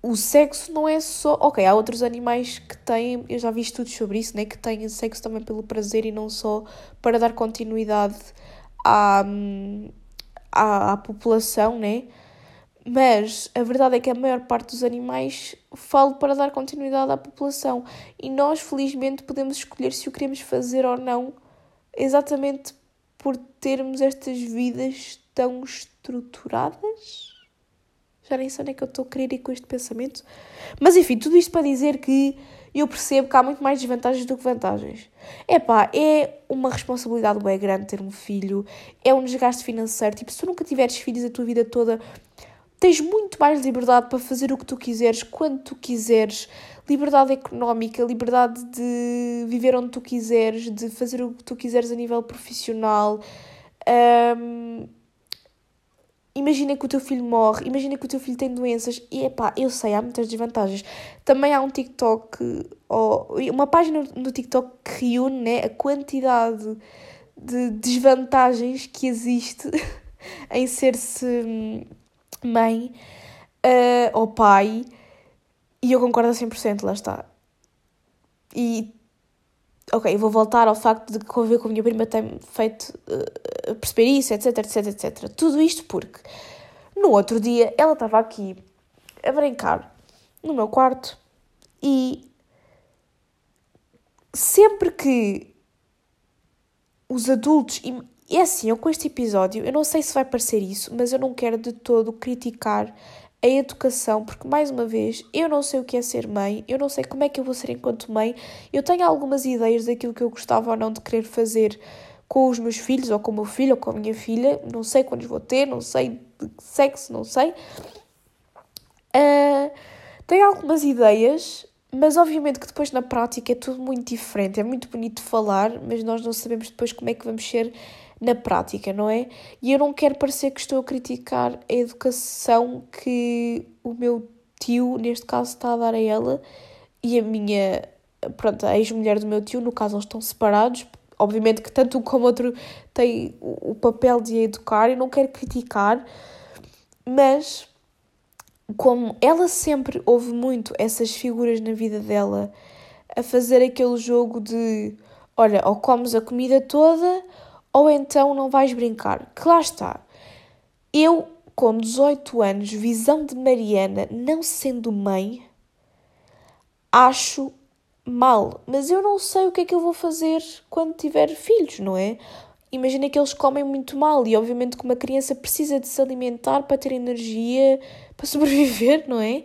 o sexo não é só. Ok, há outros animais que têm, eu já vi estudos sobre isso, né? Que têm sexo também pelo prazer e não só para dar continuidade à, à, à população, né? Mas a verdade é que a maior parte dos animais fala para dar continuidade à população. E nós, felizmente, podemos escolher se o queremos fazer ou não, exatamente por termos estas vidas tão estruturadas já nem sei onde é que eu estou a querer ir com este pensamento. Mas enfim, tudo isto para dizer que eu percebo que há muito mais desvantagens do que vantagens. É pá, é uma responsabilidade bem grande ter um filho, é um desgaste financeiro. Tipo, se tu nunca tiveres filhos a tua vida toda, tens muito mais liberdade para fazer o que tu quiseres, quando tu quiseres. Liberdade económica, liberdade de viver onde tu quiseres, de fazer o que tu quiseres a nível profissional. Um, Imagina que o teu filho morre, imagina que o teu filho tem doenças e epá, eu sei, há muitas desvantagens. Também há um TikTok, ou uma página no TikTok que reúne né, a quantidade de desvantagens que existe em ser-se hum, mãe uh, ou pai e eu concordo a 100%, lá está. E ok, vou voltar ao facto de conviver com a minha prima tem feito uh, perceber isso, etc, etc, etc. Tudo isto porque no outro dia ela estava aqui a brincar no meu quarto e sempre que os adultos. E é assim, eu com este episódio, eu não sei se vai parecer isso, mas eu não quero de todo criticar a educação, porque mais uma vez eu não sei o que é ser mãe, eu não sei como é que eu vou ser enquanto mãe, eu tenho algumas ideias daquilo que eu gostava ou não de querer fazer com os meus filhos, ou com o meu filho, ou com a minha filha, não sei quantos vou ter, não sei de que sexo, não sei. Uh, tenho algumas ideias, mas obviamente que depois na prática é tudo muito diferente, é muito bonito falar, mas nós não sabemos depois como é que vamos ser na prática, não é? E eu não quero parecer que estou a criticar a educação que o meu tio, neste caso, está a dar a ela e a minha, pronto, a ex-mulher do meu tio, no caso, eles estão separados. Obviamente que tanto um como o outro têm o papel de educar, eu não quero criticar, Mas, como ela sempre houve muito essas figuras na vida dela a fazer aquele jogo de olha, ou comes a comida toda ou então não vais brincar. Que lá está. Eu, com 18 anos, visão de Mariana, não sendo mãe, acho mal. Mas eu não sei o que é que eu vou fazer quando tiver filhos, não é? Imagina que eles comem muito mal e, obviamente, que uma criança precisa de se alimentar para ter energia, para sobreviver, não é?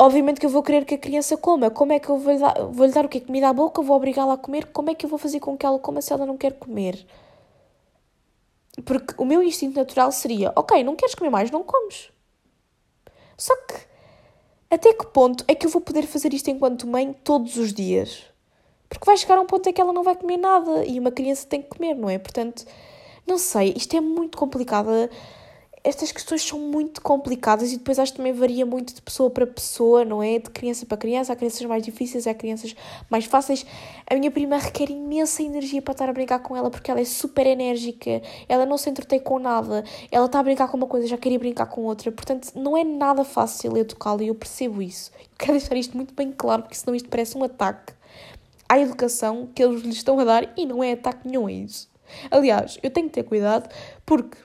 Obviamente que eu vou querer que a criança coma. Como é que eu vou-lhe dar, vou -lhe dar o quê? Comida à boca? Vou obrigá-la a comer? Como é que eu vou fazer com que ela coma se ela não quer comer? Porque o meu instinto natural seria: ok, não queres comer mais? Não comes. Só que até que ponto é que eu vou poder fazer isto enquanto mãe todos os dias? Porque vai chegar a um ponto em que ela não vai comer nada e uma criança tem que comer, não é? Portanto, não sei, isto é muito complicado estas questões são muito complicadas e depois acho que também varia muito de pessoa para pessoa, não é? De criança para criança. Há crianças mais difíceis, há crianças mais fáceis. A minha prima requer imensa energia para estar a brincar com ela porque ela é super enérgica, ela não se entretém com nada, ela está a brincar com uma coisa, já queria brincar com outra. Portanto, não é nada fácil educá-la e eu percebo isso. Eu quero deixar isto muito bem claro porque senão isto parece um ataque à educação que eles lhes estão a dar e não é ataque nenhum a isso. Aliás, eu tenho que ter cuidado porque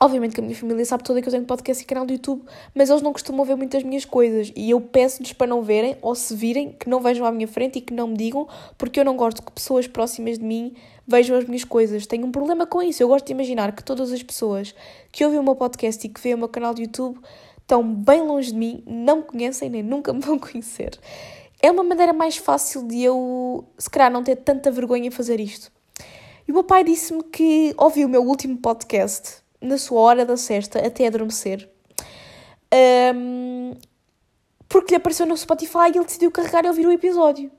Obviamente que a minha família sabe toda que eu tenho podcast e canal do YouTube, mas eles não costumam ver muitas minhas coisas e eu peço-lhes para não verem ou se virem, que não vejam à minha frente e que não me digam, porque eu não gosto que pessoas próximas de mim vejam as minhas coisas. Tenho um problema com isso. Eu gosto de imaginar que todas as pessoas que ouvem o meu podcast e que veem o meu canal do YouTube estão bem longe de mim, não me conhecem nem nunca me vão conhecer. É uma maneira mais fácil de eu, se calhar, não ter tanta vergonha em fazer isto. E o meu pai disse-me que ouviu o meu último podcast na sua hora da cesta até adormecer. Um, porque lhe apareceu no Spotify e ele decidiu carregar e ouvir o episódio.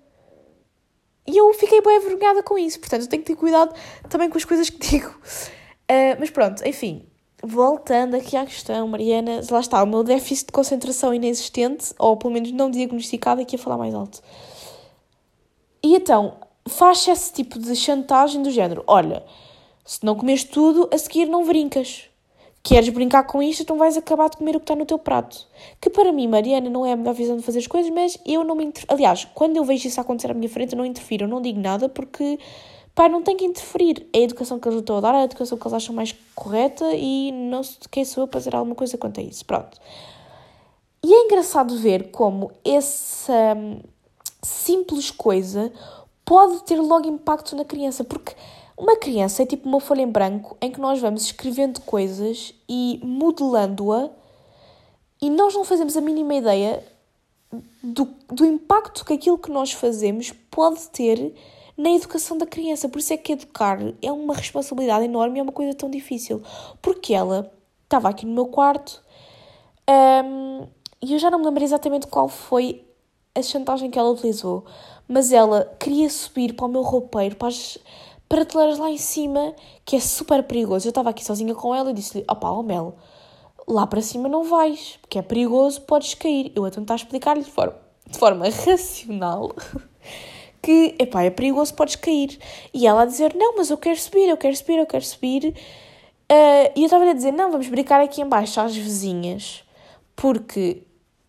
E eu fiquei bem envergonhada com isso, portanto eu tenho que ter cuidado também com as coisas que digo. Uh, mas pronto, enfim, voltando aqui à questão, Mariana, lá está, o meu déficit de concentração inexistente, ou pelo menos não diagnosticado, aqui a falar mais alto. E então, faz esse tipo de chantagem do género: olha, se não comes tudo, a seguir não brincas. Queres brincar com isto, então vais acabar de comer o que está no teu prato. Que para mim, Mariana, não é a melhor visão de fazer as coisas, mas eu não me interfiro. Aliás, quando eu vejo isso acontecer à minha frente, eu não interfiro, eu não digo nada porque, pai, não tem que interferir. É a educação que eles estão a dar, é a educação que eles acham mais correta e não sei quem sou eu fazer alguma coisa quanto a isso. Pronto. E é engraçado ver como essa hum, simples coisa pode ter logo impacto na criança, porque uma criança é tipo uma folha em branco em que nós vamos escrevendo coisas e modelando-a e nós não fazemos a mínima ideia do, do impacto que aquilo que nós fazemos pode ter na educação da criança. Por isso é que educar é uma responsabilidade enorme e é uma coisa tão difícil. Porque ela estava aqui no meu quarto um, e eu já não me lembro exatamente qual foi a chantagem que ela utilizou, mas ela queria subir para o meu roupeiro, para as prateleiras lá em cima, que é super perigoso. Eu estava aqui sozinha com ela e disse-lhe: opá, oh Mel, lá para cima não vais, porque é perigoso, podes cair. Eu a tentar explicar-lhe de forma, de forma racional que, epá, é perigoso, podes cair. E ela a dizer: não, mas eu quero subir, eu quero subir, eu quero subir. Uh, e eu estava a dizer: não, vamos brincar aqui embaixo às vizinhas, porque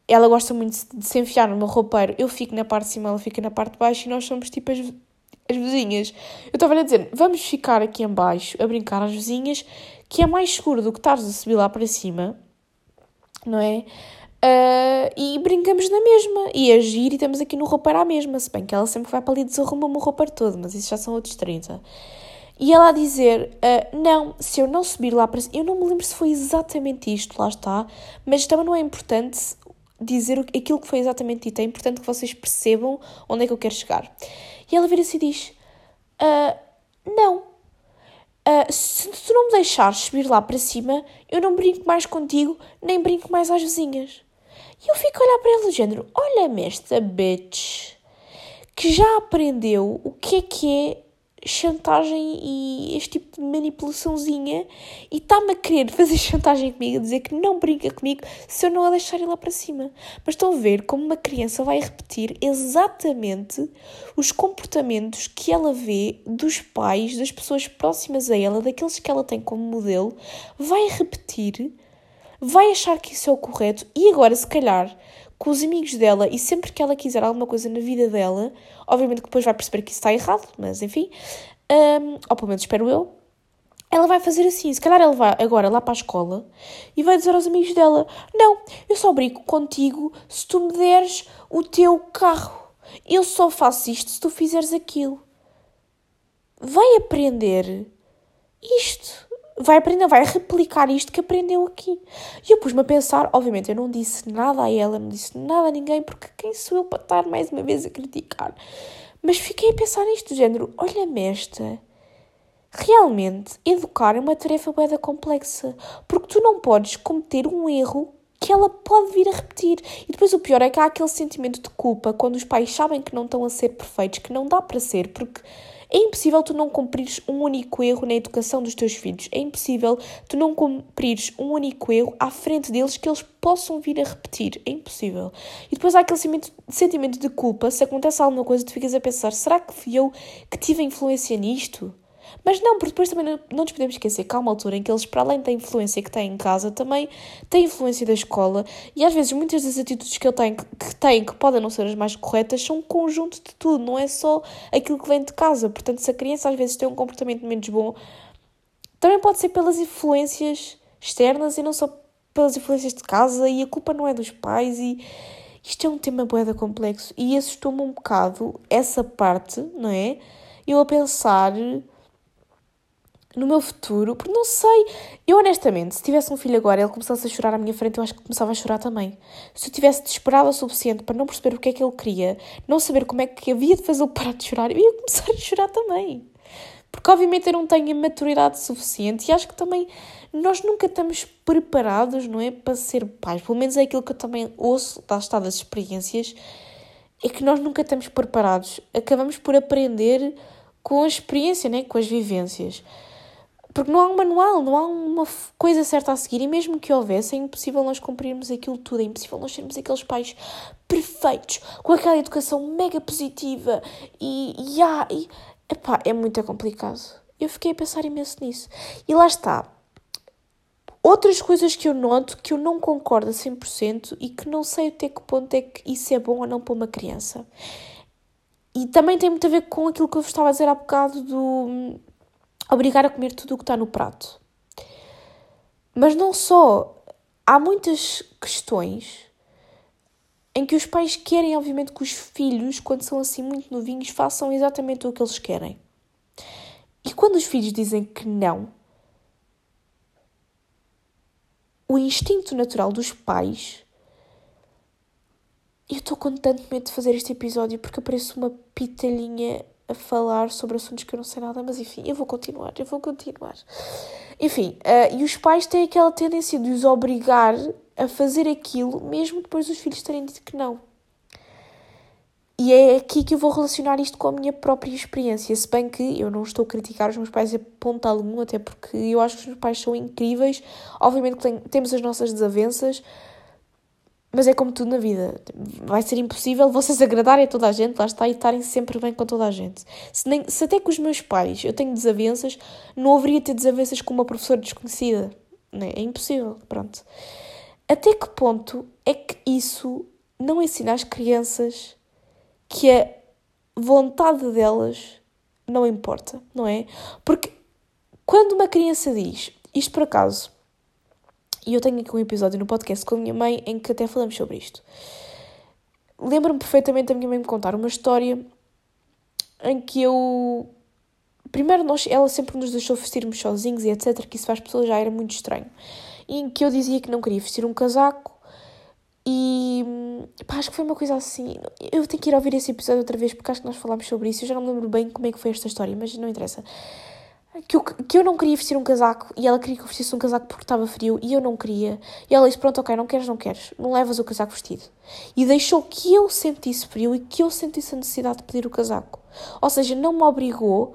ela gosta muito de se enfiar no meu roupeiro. Eu fico na parte de cima, ela fica na parte de baixo e nós somos tipo as as vizinhas. Eu estava a dizer, vamos ficar aqui embaixo a brincar às vizinhas, que é mais seguro do que estares a subir lá para cima, não é? Uh, e brincamos na mesma, e agir e estamos aqui no roupeiro à mesma, se bem que ela sempre vai para ali e desarruma-me o roupeiro todo, mas isso já são outros 30. E ela a dizer, uh, não, se eu não subir lá para eu não me lembro se foi exatamente isto, lá está, mas também não é importante dizer aquilo que foi exatamente dito, é importante que vocês percebam onde é que eu quero chegar. E ela vira-se e diz: uh, Não, uh, se tu não me deixares subir lá para cima, eu não brinco mais contigo, nem brinco mais às vizinhas. E eu fico a olhar para ela do género: Olha-me esta bitch que já aprendeu o que é que é chantagem e este tipo de manipulaçãozinha e está-me a querer fazer chantagem comigo, a dizer que não brinca comigo se eu não a deixar ir lá para cima. Mas estão a ver como uma criança vai repetir exatamente os comportamentos que ela vê dos pais, das pessoas próximas a ela, daqueles que ela tem como modelo, vai repetir, vai achar que isso é o correto e agora, se calhar, com os amigos dela e sempre que ela quiser alguma coisa na vida dela, obviamente que depois vai perceber que isso está errado, mas enfim, um, ou pelo menos espero eu, ela vai fazer assim. Se calhar ela vai agora lá para a escola e vai dizer aos amigos dela: Não, eu só brinco contigo se tu me deres o teu carro. Eu só faço isto se tu fizeres aquilo. Vai aprender isto vai aprender, vai replicar isto que aprendeu aqui. E eu pus-me a pensar, obviamente, eu não disse nada a ela, não disse nada a ninguém, porque quem sou eu para estar mais uma vez a criticar? Mas fiquei a pensar nisto, do género, olha-me esta. Realmente, educar é uma tarefa bem complexa, porque tu não podes cometer um erro que ela pode vir a repetir. E depois o pior é que há aquele sentimento de culpa quando os pais sabem que não estão a ser perfeitos, que não dá para ser, porque é impossível tu não cumprires um único erro na educação dos teus filhos. É impossível tu não cumprires um único erro à frente deles que eles possam vir a repetir. É impossível. E depois há aquele sentimento de culpa. Se acontece alguma coisa, tu ficas a pensar: será que fui eu que tive influência nisto? Mas não, porque depois também não, não nos podemos esquecer que há uma altura em que eles, para além da influência que têm em casa, também têm influência da escola e às vezes muitas das atitudes que ele tem, que têm, que podem não ser as mais corretas, são um conjunto de tudo, não é só aquilo que vem de casa. Portanto, se a criança às vezes tem um comportamento menos bom, também pode ser pelas influências externas e não só pelas influências de casa e a culpa não é dos pais e isto é um tema boeda complexo e assustou-me um bocado essa parte, não é? Eu a pensar no meu futuro, porque não sei. Eu, honestamente, se tivesse um filho agora e ele começasse a chorar à minha frente, eu acho que começava a chorar também. Se eu tivesse desesperado o suficiente para não perceber o que é que ele queria, não saber como é que havia de fazê-lo parar de chorar, eu ia começar a chorar também. Porque, obviamente, eu não tenho a maturidade suficiente e acho que também nós nunca estamos preparados, não é? Para ser pais. Pelo menos é aquilo que eu também ouço das das experiências, é que nós nunca estamos preparados. Acabamos por aprender com a experiência, né? com as vivências. Porque não há um manual, não há uma coisa certa a seguir, e mesmo que houvesse, é impossível nós cumprirmos aquilo tudo, é impossível nós sermos aqueles pais perfeitos, com aquela educação mega positiva, e, e, ah, e epá, é muito complicado. Eu fiquei a pensar imenso nisso. E lá está. Outras coisas que eu noto que eu não concordo a 100% e que não sei até que ponto é que isso é bom ou não para uma criança. E também tem muito a ver com aquilo que eu vos estava a dizer há bocado do obrigar a comer tudo o que está no prato. Mas não só. Há muitas questões em que os pais querem, obviamente, que os filhos, quando são assim muito novinhos, façam exatamente o que eles querem. E quando os filhos dizem que não, o instinto natural dos pais. Eu estou com tanto medo de fazer este episódio porque aparece uma pitalhinha a falar sobre assuntos que eu não sei nada, mas enfim, eu vou continuar, eu vou continuar. Enfim, uh, e os pais têm aquela tendência de os obrigar a fazer aquilo, mesmo depois dos filhos terem dito que não. E é aqui que eu vou relacionar isto com a minha própria experiência, se bem que eu não estou a criticar os meus pais a ponto algum, até porque eu acho que os meus pais são incríveis. Obviamente que tem, temos as nossas desavenças, mas é como tudo na vida. Vai ser impossível vocês agradarem a toda a gente, lá está, e estarem sempre bem com toda a gente. Se, nem, se até com os meus pais eu tenho desavenças, não haveria ter desavenças com uma professora desconhecida. Né? É impossível, pronto. Até que ponto é que isso não ensina às crianças que a vontade delas não importa, não é? Porque quando uma criança diz, isto por acaso, e eu tenho aqui um episódio no podcast com a minha mãe em que até falamos sobre isto. Lembro-me perfeitamente da minha mãe me contar uma história em que eu. Primeiro, nós, ela sempre nos deixou vestirmos sozinhos e etc., que isso para as pessoas já era muito estranho. E em que eu dizia que não queria vestir um casaco e. Pá, acho que foi uma coisa assim. Eu tenho que ir ouvir esse episódio outra vez porque acho que nós falámos sobre isso. Eu já não me lembro bem como é que foi esta história, mas não interessa que eu, que eu não queria vestir um casaco e ela queria que eu vestisse um casaco porque estava frio e eu não queria. E ela disse: Pronto, ok, não queres, não queres, não levas o casaco vestido. E deixou que eu sentisse frio e que eu sentisse a necessidade de pedir o casaco. Ou seja, não me obrigou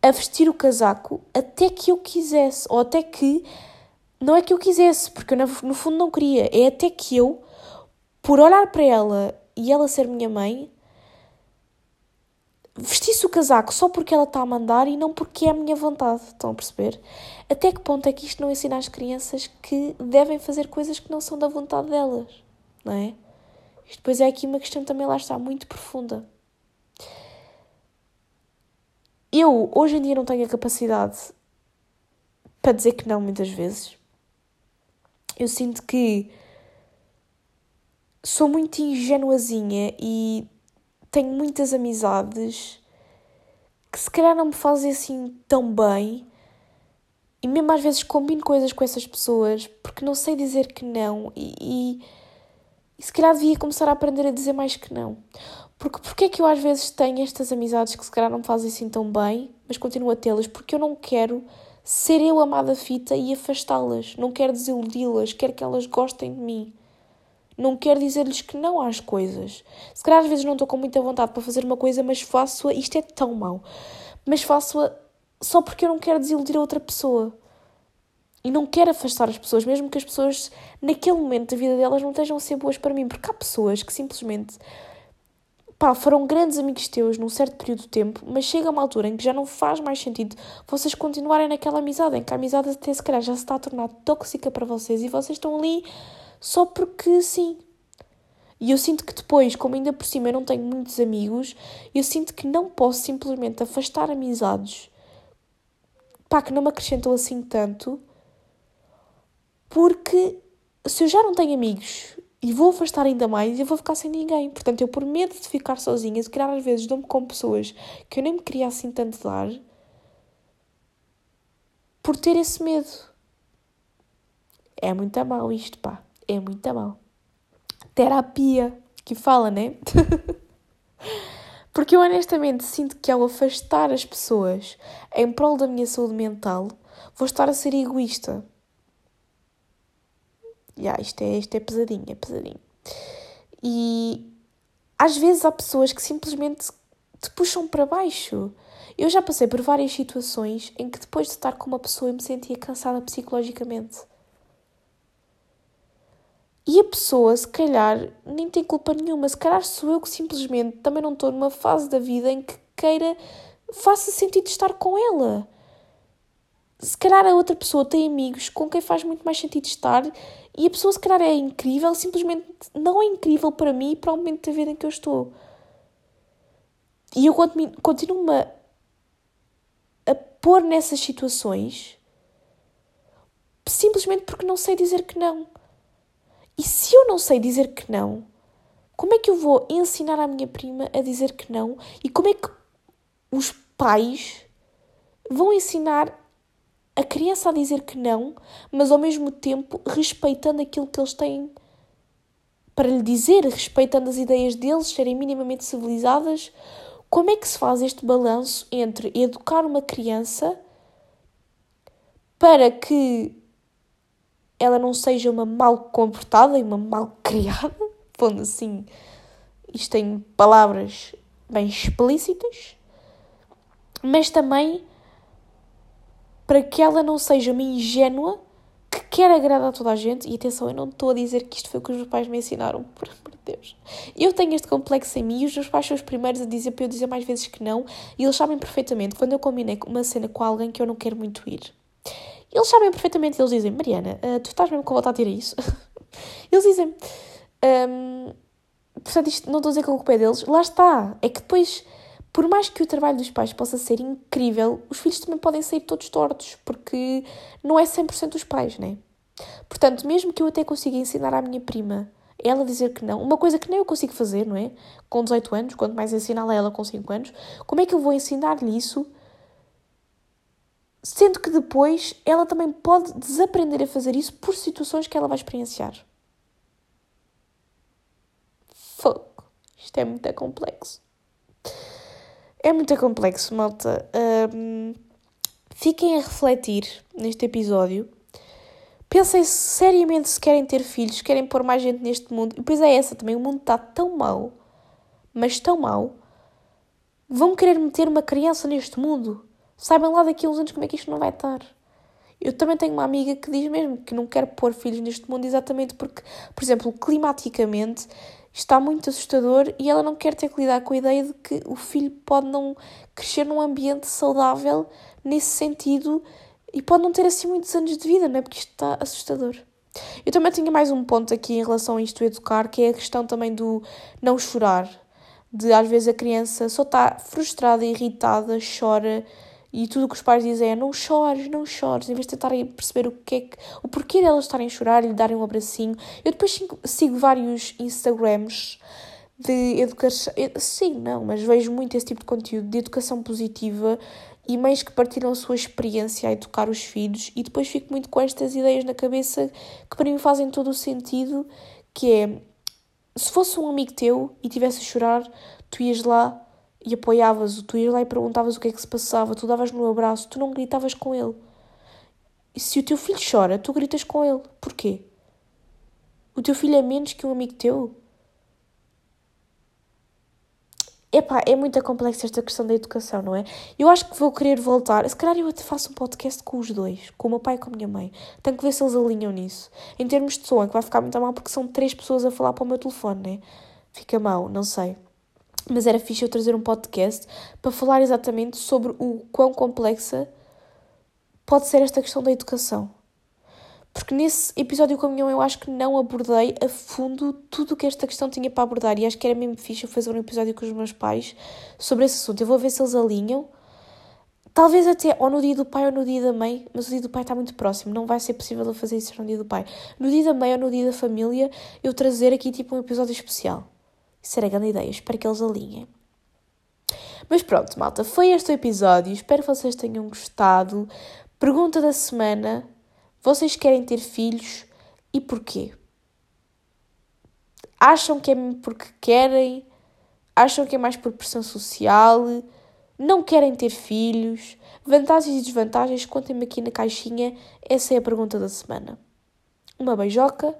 a vestir o casaco até que eu quisesse, ou até que. Não é que eu quisesse, porque eu no fundo não queria, é até que eu, por olhar para ela e ela ser minha mãe, vestisse o casaco só porque ela está a mandar e não porque é a minha vontade. Estão a perceber? Até que ponto é que isto não ensina às crianças que devem fazer coisas que não são da vontade delas? Não é? Isto depois é aqui uma questão também lá está muito profunda. Eu hoje em dia não tenho a capacidade para dizer que não muitas vezes. Eu sinto que sou muito ingenuazinha e tenho muitas amizades que se calhar não me fazem assim tão bem. E mesmo às vezes combino coisas com essas pessoas porque não sei dizer que não e, e, e se calhar devia começar a aprender a dizer mais que não. Porque porque é que eu às vezes tenho estas amizades que se calhar não me fazem assim tão bem, mas continuo a tê-las? Porque eu não quero ser eu amada fita e afastá-las. Não quero desiludi-las, quero que elas gostem de mim. Não quero dizer-lhes que não às coisas. Se calhar às vezes não estou com muita vontade para fazer uma coisa, mas faço-a. Isto é tão mau. Mas faço-a só porque eu não quero desiludir a outra pessoa. E não quero afastar as pessoas, mesmo que as pessoas, naquele momento da vida delas, não estejam a ser boas para mim. Porque há pessoas que simplesmente pá, foram grandes amigos teus num certo período de tempo, mas chega uma altura em que já não faz mais sentido vocês continuarem naquela amizade, em que a amizade até se calhar já se está a tornar tóxica para vocês e vocês estão ali só porque sim. E eu sinto que depois, como ainda por cima eu não tenho muitos amigos, eu sinto que não posso simplesmente afastar amizades pá, que não me acrescentam assim tanto, porque se eu já não tenho amigos e vou afastar ainda mais, eu vou ficar sem ninguém. Portanto, eu por medo de ficar sozinha, se calhar às vezes dou-me com pessoas que eu nem me queria assim tanto dar, por ter esse medo. É muito mal isto, pá é muito mal. Terapia, que fala, né? Porque eu honestamente sinto que ao afastar as pessoas em prol da minha saúde mental, vou estar a ser egoísta. Yeah, isto, é, isto é pesadinho, é pesadinho. E às vezes há pessoas que simplesmente te puxam para baixo. Eu já passei por várias situações em que depois de estar com uma pessoa eu me sentia cansada psicologicamente. E a pessoa, se calhar, nem tem culpa nenhuma. Se calhar sou eu que simplesmente também não estou numa fase da vida em que queira, faça sentido estar com ela. Se calhar a outra pessoa tem amigos com quem faz muito mais sentido estar e a pessoa, se calhar, é incrível, simplesmente não é incrível para mim e para o momento da vida em que eu estou. E eu continuo-me a, a pôr nessas situações simplesmente porque não sei dizer que não. E se eu não sei dizer que não, como é que eu vou ensinar à minha prima a dizer que não? E como é que os pais vão ensinar a criança a dizer que não, mas ao mesmo tempo respeitando aquilo que eles têm para lhe dizer, respeitando as ideias deles, serem minimamente civilizadas? Como é que se faz este balanço entre educar uma criança para que ela não seja uma mal comportada e uma mal criada, pondo assim isto em palavras bem explícitas, mas também para que ela não seja uma ingênua que quer agradar a toda a gente. E atenção, eu não estou a dizer que isto foi o que os meus pais me ensinaram, por amor de Deus. Eu tenho este complexo em mim e os meus pais são os primeiros a dizer para eu dizer mais vezes que não. E eles sabem perfeitamente quando eu combinei uma cena com alguém que eu não quero muito ir. Eles sabem perfeitamente, eles dizem, Mariana, uh, tu estás mesmo com de ir a isso? eles dizem, um, portanto, isto não estou a dizer que a culpa é deles, lá está. É que depois, por mais que o trabalho dos pais possa ser incrível, os filhos também podem sair todos tortos, porque não é 100% os pais, né? Portanto, mesmo que eu até consiga ensinar à minha prima ela dizer que não, uma coisa que nem eu consigo fazer, não é? Com 18 anos, quanto mais ensiná-la ela com 5 anos, como é que eu vou ensinar-lhe isso Sendo que depois ela também pode desaprender a fazer isso por situações que ela vai experienciar. Fogo. Isto é muito complexo. É muito complexo, malta. Um, fiquem a refletir neste episódio. Pensem seriamente se querem ter filhos, se querem pôr mais gente neste mundo. E depois é essa também. O mundo está tão mau, mas tão mau. Vão querer meter uma criança neste mundo saibam lá daqui a uns anos como é que isto não vai estar. Eu também tenho uma amiga que diz mesmo que não quer pôr filhos neste mundo exatamente porque, por exemplo, climaticamente está muito assustador e ela não quer ter que lidar com a ideia de que o filho pode não crescer num ambiente saudável nesse sentido e pode não ter assim muitos anos de vida, não é? Porque isto está assustador. Eu também tinha mais um ponto aqui em relação a isto educar, que é a questão também do não chorar. De às vezes a criança só está frustrada, irritada, chora e tudo o que os pais dizem é não chores, não chores, em vez de tentarem perceber o que é que, o porquê delas estarem a chorar e lhe darem um abracinho. Eu depois sigo, sigo vários Instagrams de educação, sim, não, mas vejo muito esse tipo de conteúdo de educação positiva e mães que partilham a sua experiência a educar os filhos e depois fico muito com estas ideias na cabeça que para mim fazem todo o sentido, que é se fosse um amigo teu e tivesse a chorar, tu ias lá e apoiavas-o, tu ias lá e perguntavas o que é que se passava, tu davas no abraço, tu não gritavas com ele. E se o teu filho chora, tu gritas com ele. Porquê? O teu filho é menos que um amigo teu? Epá, é muito complexa esta questão da educação, não é? Eu acho que vou querer voltar. Se calhar eu até faço um podcast com os dois, com o meu pai e com a minha mãe. Tenho que ver se eles alinham nisso. Em termos de som, é que vai ficar muito mal porque são três pessoas a falar para o meu telefone, né? Fica mal, não sei. Mas era fixe eu trazer um podcast para falar exatamente sobre o quão complexa pode ser esta questão da educação. Porque nesse episódio com a minha mãe eu acho que não abordei a fundo tudo o que esta questão tinha para abordar. E acho que era mesmo fixe eu fazer um episódio com os meus pais sobre esse assunto. Eu vou ver se eles alinham. Talvez até ou no dia do pai ou no dia da mãe, mas o dia do pai está muito próximo, não vai ser possível eu fazer isso no dia do pai. No dia da mãe ou no dia da família, eu trazer aqui tipo um episódio especial. Isso era grande ideia, espero que eles alinhem. Mas pronto, malta, foi este o episódio. Espero que vocês tenham gostado. Pergunta da semana: vocês querem ter filhos e porquê? Acham que é porque querem? Acham que é mais por pressão social? Não querem ter filhos? Vantagens e desvantagens? Contem-me aqui na caixinha. Essa é a pergunta da semana. Uma beijoca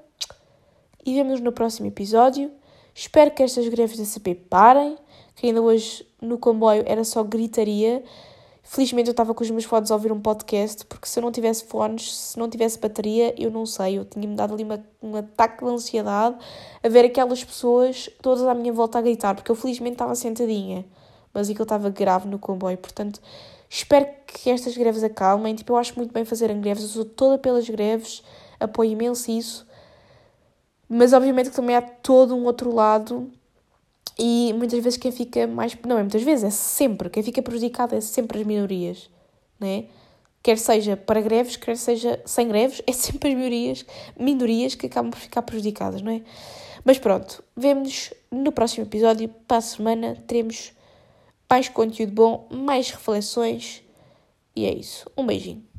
e vemos-nos no próximo episódio. Espero que estas greves da CP parem, que ainda hoje no comboio era só gritaria. Felizmente eu estava com os meus fones a ouvir um podcast, porque se eu não tivesse fones, se não tivesse bateria, eu não sei, eu tinha-me dado ali uma, um ataque de ansiedade a ver aquelas pessoas todas à minha volta a gritar, porque eu felizmente estava sentadinha, mas é que eu estava grave no comboio, portanto espero que estas greves acalmem, tipo, eu acho muito bem fazerem greves, eu sou toda pelas greves, apoio imenso isso, mas obviamente que também há todo um outro lado e muitas vezes quem fica mais. Não é muitas vezes, é sempre. Quem fica prejudicado é sempre as minorias, né? Quer seja para greves, quer seja sem greves, é sempre as minorias, minorias que acabam por ficar prejudicadas, não é? Mas pronto, vemos no próximo episódio. Para a semana teremos mais conteúdo bom, mais reflexões. E é isso. Um beijinho.